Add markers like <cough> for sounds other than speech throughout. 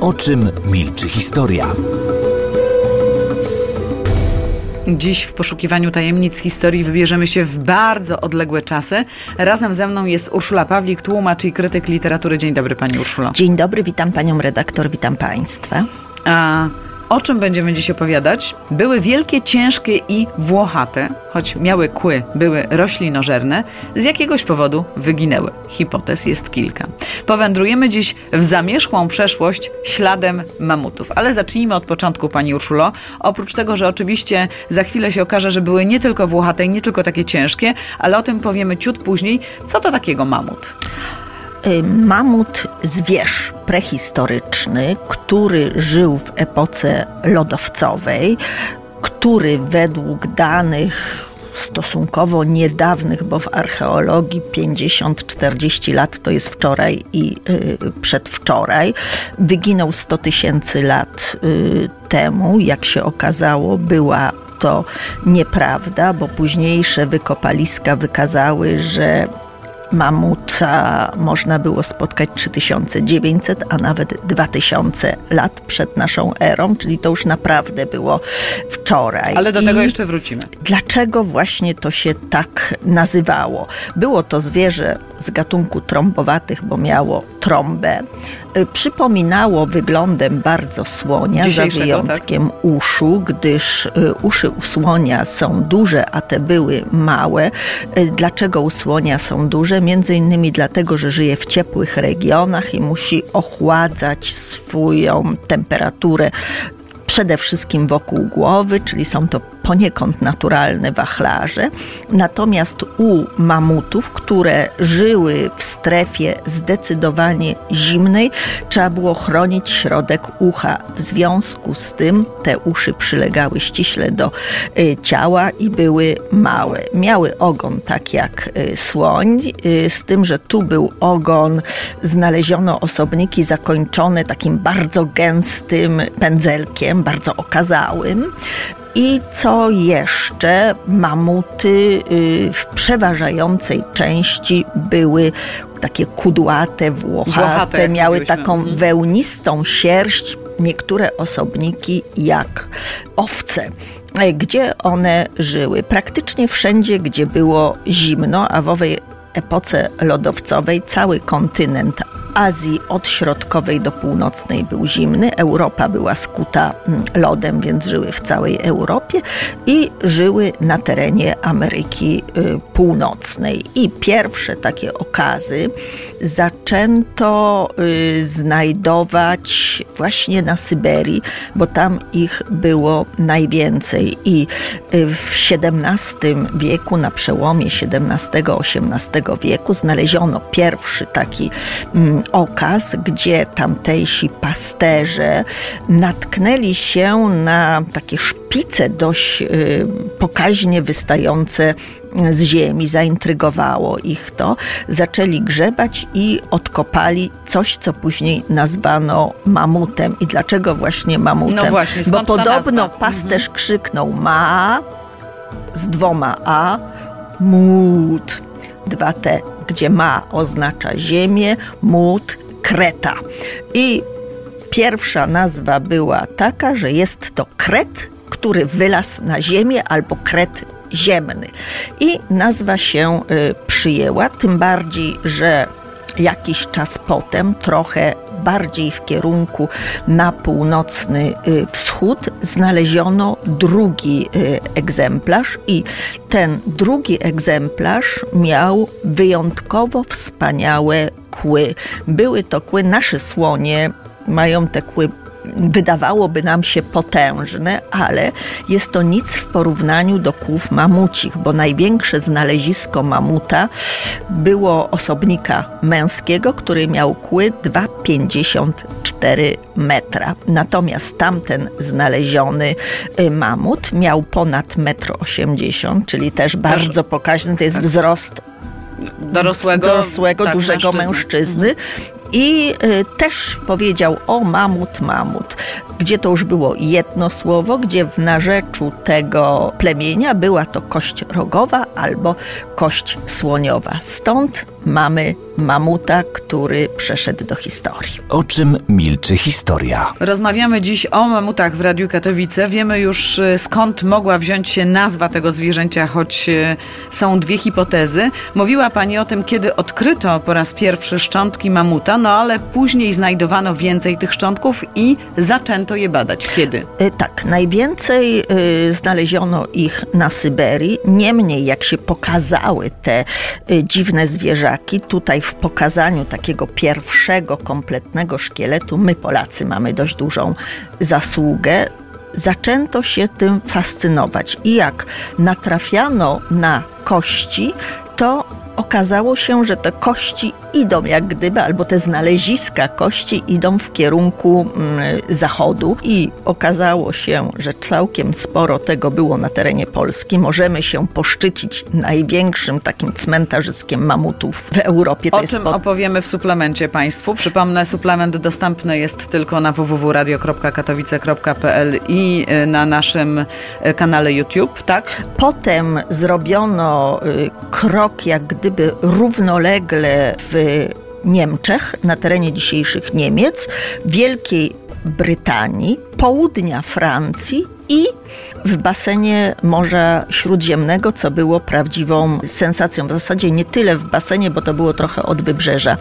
O czym milczy historia? Dziś w poszukiwaniu tajemnic historii wybierzemy się w bardzo odległe czasy. Razem ze mną jest Urszula Pawlik, tłumacz i krytyk literatury. Dzień dobry Pani Urszulo. Dzień dobry, witam Panią redaktor, witam Państwa. A o czym będziemy dziś opowiadać? Były wielkie, ciężkie i włochate, choć miały kły, były roślinożerne, z jakiegoś powodu wyginęły. Hipotez jest kilka. Powędrujemy dziś w zamierzchłą przeszłość śladem mamutów. Ale zacznijmy od początku, Pani Urszulo. Oprócz tego, że oczywiście za chwilę się okaże, że były nie tylko włochate i nie tylko takie ciężkie, ale o tym powiemy ciut później. Co to takiego mamut? Y, mamut zwierz prehistoryczny, który żył w epoce lodowcowej, który według danych stosunkowo niedawnych, bo w archeologii 50-40 lat to jest wczoraj i y, przedwczoraj. Wyginął 100 tysięcy lat y, temu. Jak się okazało, była to nieprawda, bo późniejsze wykopaliska wykazały, że mamuta można było spotkać 3900, a nawet 2000 lat przed naszą erą, czyli to już naprawdę było wczoraj. Ale do I tego jeszcze wrócimy. Dlaczego właśnie to się tak nazywało? Było to zwierzę z gatunku trąbowatych, bo miało trąbę. Y, przypominało wyglądem bardzo słonia, za tak? wyjątkiem tak? uszu, gdyż y, uszy u słonia są duże, a te były małe. Y, dlaczego u słonia są duże? Między innymi dlatego, że żyje w ciepłych regionach i musi ochładzać swoją temperaturę przede wszystkim wokół głowy, czyli są to poniekąd naturalne wachlarze. Natomiast u mamutów, które żyły w strefie zdecydowanie zimnej, trzeba było chronić środek ucha. W związku z tym te uszy przylegały ściśle do y, ciała i były małe. Miały ogon tak jak y, słoń, y, z tym, że tu był ogon, znaleziono osobniki zakończone takim bardzo gęstym pędzelkiem, bardzo okazałym. I co jeszcze? Mamuty y, w przeważającej części były takie kudłate, włochate, włochate miały taką mhm. wełnistą sierść, niektóre osobniki jak owce gdzie one żyły. Praktycznie wszędzie, gdzie było zimno, a w owej epoce lodowcowej cały kontynent Azji od środkowej do północnej był zimny, Europa była skuta mm, lodem, więc żyły w całej Europie i żyły na terenie Ameryki y, Północnej. I pierwsze takie okazy zaczęto y, znajdować właśnie na Syberii, bo tam ich było najwięcej. I y, w XVII wieku, na przełomie XVII-XVIII wieku, znaleziono pierwszy taki mm, okaz, gdzie tamtejsi pasterze natknęli się na takie szpice dość y, pokaźnie wystające z ziemi, zaintrygowało ich to. Zaczęli grzebać i odkopali coś, co później nazwano mamutem. I dlaczego właśnie mamutem? No właśnie, Bo podobno pasterz mhm. krzyknął ma z dwoma a, mut, dwa t gdzie ma oznacza ziemię, mut kreta. I pierwsza nazwa była taka, że jest to kret, który wylazł na ziemię albo kret ziemny. I nazwa się y, przyjęła, tym bardziej, że jakiś czas potem, trochę bardziej w kierunku na północny y, wschód, znaleziono drugi y, egzemplarz i ten drugi egzemplarz miał wyjątkowo wspaniałe kły. Były to kły, nasze słonie mają te kły wydawałoby nam się potężne, ale jest to nic w porównaniu do kłów mamucich, bo największe znalezisko mamuta było osobnika męskiego, który miał kły 2,54 metra. Natomiast tamten znaleziony y, mamut miał ponad 1,80 m, czyli też bardzo pokaźny. To jest wzrost dorosłego, dorosłego tak, dużego mężczyzny. mężczyzny. I y, też powiedział o mamut, mamut, gdzie to już było jedno słowo, gdzie w narzeczu tego plemienia była to kość rogowa albo kość słoniowa. Stąd mamy mamuta, który przeszedł do historii. O czym milczy historia? Rozmawiamy dziś o mamutach w Radiu Katowice. Wiemy już y, skąd mogła wziąć się nazwa tego zwierzęcia, choć y, są dwie hipotezy. Mówiła Pani o tym, kiedy odkryto po raz pierwszy szczątki mamuta, no ale później znajdowano więcej tych szczątków i zaczęto je badać. Kiedy? Y, tak, najwięcej znaleziono ich na Syberii. Niemniej, jak się pokazały te dziwne zwierzaki, tutaj w pokazaniu takiego pierwszego kompletnego szkieletu my Polacy mamy dość dużą zasługę. Zaczęto się tym fascynować i jak natrafiano na kości, to okazało się, że te kości idą jak gdyby, albo te znaleziska kości idą w kierunku mm, zachodu i okazało się, że całkiem sporo tego było na terenie Polski. Możemy się poszczycić największym takim cmentarzyskiem mamutów w Europie. To o czym pod... opowiemy w suplemencie Państwu. Przypomnę, suplement dostępny jest tylko na www.radio.katowice.pl i y, na naszym y, kanale YouTube, tak? Potem zrobiono y, krok jak gdyby równolegle w Niemczech, na terenie dzisiejszych Niemiec, Wielkiej Brytanii, południa Francji i w basenie Morza Śródziemnego, co było prawdziwą sensacją. W zasadzie nie tyle w basenie, bo to było trochę od wybrzeża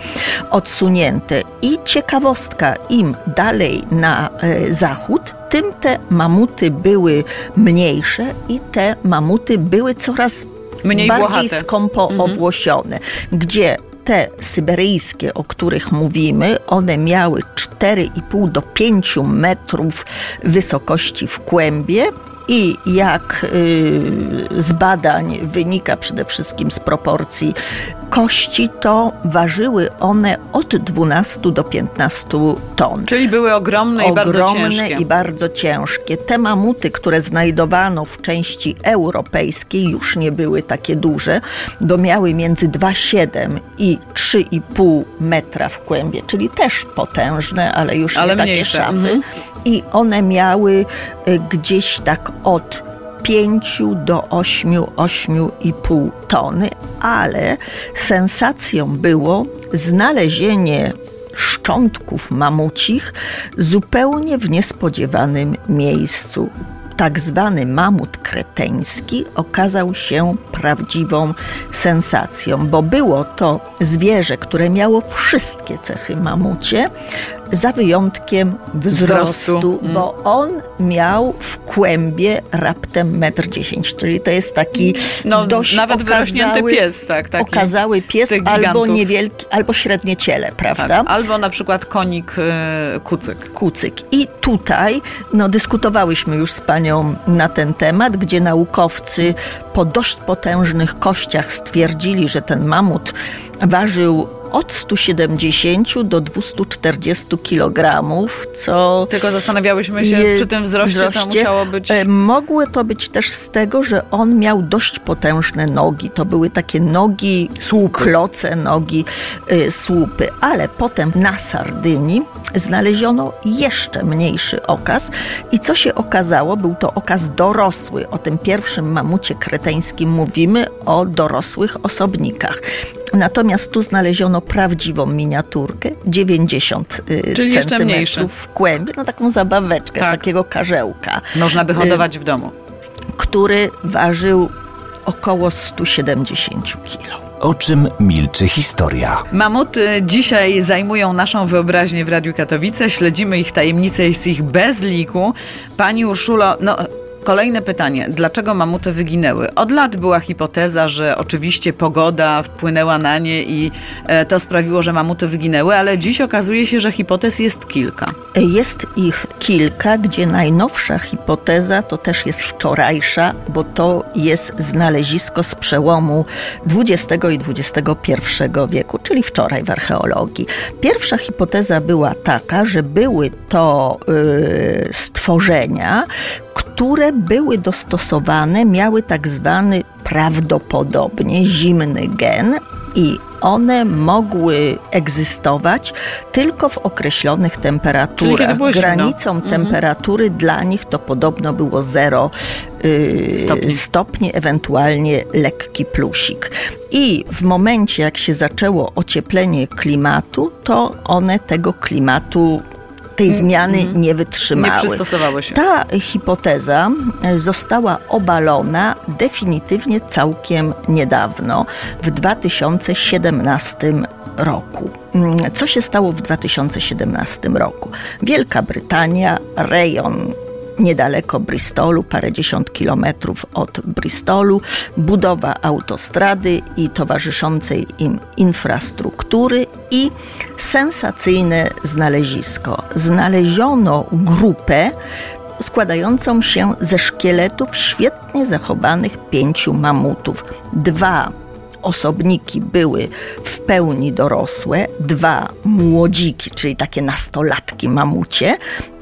odsunięte. I ciekawostka, im dalej na e, zachód, tym te mamuty były mniejsze i te mamuty były coraz Mniej bardziej włochate. skąpo mhm. owłosione, gdzie te syberyjskie, o których mówimy, one miały 4,5 do 5 metrów wysokości w kłębie, i jak y, z badań wynika przede wszystkim z proporcji kości, to ważyły one od 12 do 15 ton. Czyli były ogromne, ogromne i bardzo ciężkie. Ogromne i bardzo ciężkie. Te mamuty, które znajdowano w części europejskiej, już nie były takie duże, bo miały między 2,7 i 3,5 metra w kłębie, czyli też potężne, ale już ale nie mniejsze. takie szafy. Mhm. I one miały y, gdzieś tak od 5 do 8, 8,5 tony, ale sensacją było znalezienie szczątków mamucich zupełnie w niespodziewanym miejscu. Tak zwany mamut kreteński okazał się prawdziwą sensacją, bo było to zwierzę, które miało wszystkie cechy mamucie, za wyjątkiem wzrostu, wzrostu. Mm. bo on miał w kłębie raptem 1,10 m, czyli to jest taki no, dość nawet okazały, pies, tak, taki okazały pies albo niewielki, albo średnie ciele, prawda? Tak, albo na przykład konik e, kucyk. Kucyk. I tutaj no, dyskutowałyśmy już z panią na ten temat, gdzie naukowcy po dość potężnych kościach stwierdzili, że ten mamut ważył od 170 do 240 kg, co... Tylko zastanawiałyśmy się, przy tym wzroście, wzroście to musiało być... E, mogły to być też z tego, że on miał dość potężne nogi. To były takie nogi, słupy. kloce, nogi, y, słupy. Ale potem na Sardynii znaleziono jeszcze mniejszy okaz i co się okazało? Był to okaz dorosły. O tym pierwszym mamucie kreteńskim mówimy o dorosłych osobnikach. Natomiast tu znaleziono prawdziwą miniaturkę, 90 y, Czyli centymetrów w kłębie, no taką zabaweczkę, tak. takiego karzełka. Można by hodować y, w domu. Który ważył około 170 kg. O czym milczy historia? Mamuty dzisiaj zajmują naszą wyobraźnię w Radiu Katowice. Śledzimy ich tajemnice, jest ich bez liku. Pani Urszulo, no kolejne pytanie. Dlaczego mamuty wyginęły? Od lat była hipoteza, że oczywiście pogoda wpłynęła na nie i e, to sprawiło, że mamuty wyginęły, ale dziś okazuje się, że hipotez jest kilka. Jest ich kilka, gdzie najnowsza hipoteza to też jest wczorajsza, bo to jest znalezisko z przełomu XX i XXI wieku, czyli wczoraj w archeologii. Pierwsza hipoteza była taka, że były to y, stworzenia, które były dostosowane, miały tak zwany prawdopodobnie zimny gen i one mogły egzystować tylko w określonych temperaturach. Granicą mhm. temperatury dla nich to podobno było 0 yy, stopni. stopni, ewentualnie lekki plusik. I w momencie, jak się zaczęło ocieplenie klimatu, to one tego klimatu tej mm, zmiany mm, nie wytrzymały. Nie przystosowały się. Ta hipoteza e, została obalona definitywnie całkiem niedawno, w 2017 roku. Mm, co się stało w 2017 roku? Wielka Brytania, rejon niedaleko Bristolu, parędziesiąt kilometrów od Bristolu, budowa autostrady i towarzyszącej im infrastruktury i sensacyjne znalezisko. Znaleziono grupę składającą się ze szkieletów świetnie zachowanych pięciu mamutów. Dwa osobniki były w pełni dorosłe, dwa młodziki, czyli takie nastolatki mamucie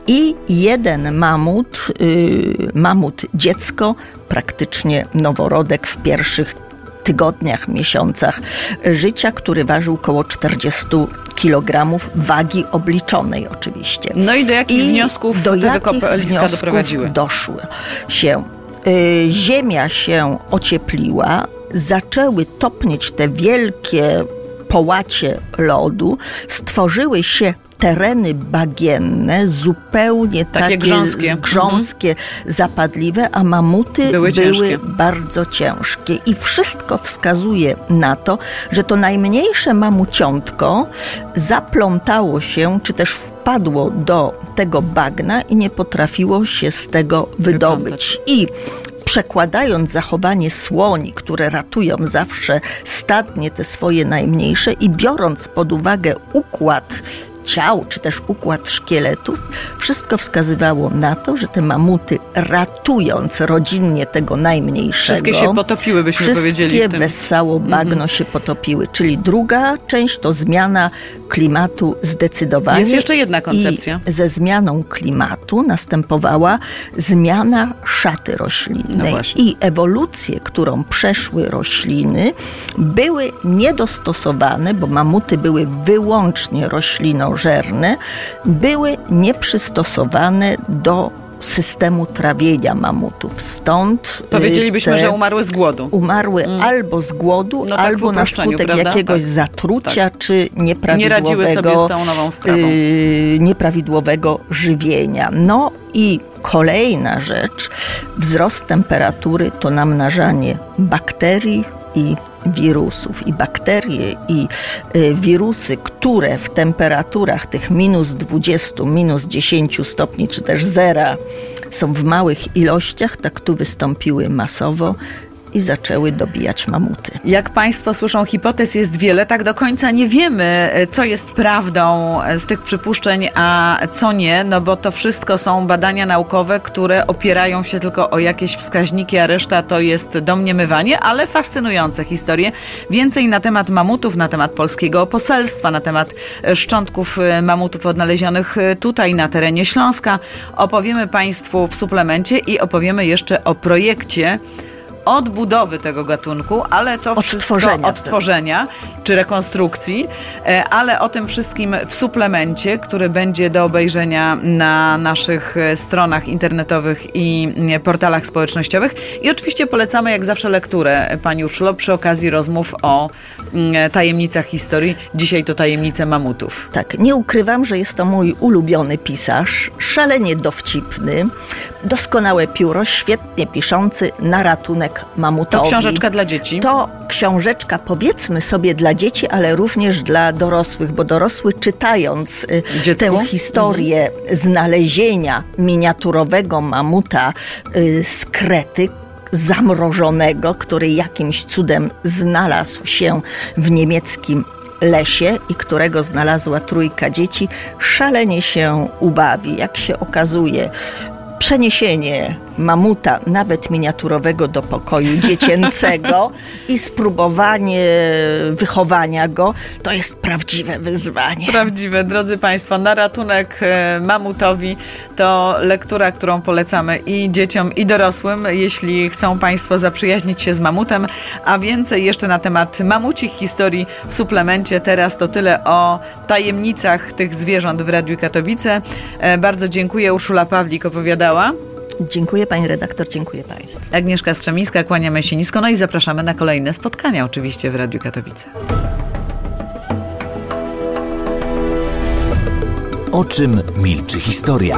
i jeden mamut, y, mamut dziecko, praktycznie noworodek w pierwszych tygodniach, miesiącach życia, który ważył około 40 kg wagi obliczonej oczywiście. No i do jakich I wniosków do te wykopaliska doprowadziły? Doszły się. Y, ziemia się ociepliła, zaczęły topnieć te wielkie połacie lodu, stworzyły się tereny bagienne, zupełnie takie, takie grząskie, grząskie mhm. zapadliwe, a mamuty były, były bardzo ciężkie. I wszystko wskazuje na to, że to najmniejsze mamuciątko zaplątało się, czy też wpadło do tego bagna i nie potrafiło się z tego wydobyć. I przekładając zachowanie słoni, które ratują zawsze stadnie te swoje najmniejsze i biorąc pod uwagę układ ciał, czy też układ szkieletów, wszystko wskazywało na to, że te mamuty ratując rodzinnie tego najmniejszego. Wszystkie się potopiły, byśmy wszystkie powiedzieli. Wszystkie wessało mhm. bagno się potopiły. Czyli druga część to zmiana klimatu zdecydowanie. Jest jeszcze jedna koncepcja. I ze zmianą klimatu następowała zmiana szaty roślinnej. No I ewolucje, którą przeszły rośliny, były niedostosowane, bo mamuty były wyłącznie roślinożerne, były nieprzystosowane do systemu trawienia mamutów. Stąd y, powiedzielibyśmy, że umarły z głodu. Umarły mm. albo z głodu, no tak albo na skutek prawda? jakiegoś tak. zatrucia tak. czy nieprawidłowego, Nie radziły sobie z tą nową strawą. Yy, nieprawidłowego żywienia. No i kolejna rzecz, wzrost temperatury to namnażanie bakterii i wirusów i bakterie i y, wirusy, które w temperaturach tych minus 20, minus 10 stopni, czy też zera są w małych ilościach, tak tu wystąpiły masowo i zaczęły dobijać mamuty. Jak Państwo słyszą, hipotez jest wiele, tak do końca nie wiemy, co jest prawdą z tych przypuszczeń, a co nie, no bo to wszystko są badania naukowe, które opierają się tylko o jakieś wskaźniki, a reszta to jest domniemywanie, ale fascynujące historie. Więcej na temat mamutów, na temat polskiego poselstwa, na temat szczątków mamutów odnalezionych tutaj na terenie Śląska opowiemy Państwu w suplemencie i opowiemy jeszcze o projekcie odbudowy tego gatunku, ale to wszystko odtworzenia, odtworzenia czy rekonstrukcji, e, ale o tym wszystkim w suplemencie, który będzie do obejrzenia na naszych e, stronach internetowych i e, portalach społecznościowych. I oczywiście polecamy jak zawsze lekturę Pani Urszulo przy okazji rozmów o mm, tajemnicach historii. Dzisiaj to tajemnice mamutów. Tak, nie ukrywam, że jest to mój ulubiony pisarz, szalenie dowcipny, Doskonałe pióro, świetnie piszący na ratunek mamutowi. To książeczka dla dzieci? To książeczka powiedzmy sobie dla dzieci, ale również dla dorosłych, bo dorosły czytając y, Dziecku? tę historię znalezienia miniaturowego mamuta y, z Krety, zamrożonego, który jakimś cudem znalazł się w niemieckim lesie i którego znalazła trójka dzieci, szalenie się ubawi. Jak się okazuje, przeniesienie mamuta, nawet miniaturowego, do pokoju <laughs> dziecięcego i spróbowanie wychowania go, to jest prawdziwe wyzwanie. Prawdziwe, drodzy Państwo, na ratunek e, mamutowi to lektura, którą polecamy i dzieciom, i dorosłym, jeśli chcą Państwo zaprzyjaźnić się z mamutem, a więcej jeszcze na temat mamucich historii w suplemencie. Teraz to tyle o tajemnicach tych zwierząt w Radiu Katowice. E, Bardzo dziękuję. Urszula Pawlik opowiadała. Dziękuję pani redaktor, dziękuję państwu. Agnieszka Strzemińska, kłaniamy się nisko, no i zapraszamy na kolejne spotkania oczywiście w Radiu Katowice. O czym milczy historia?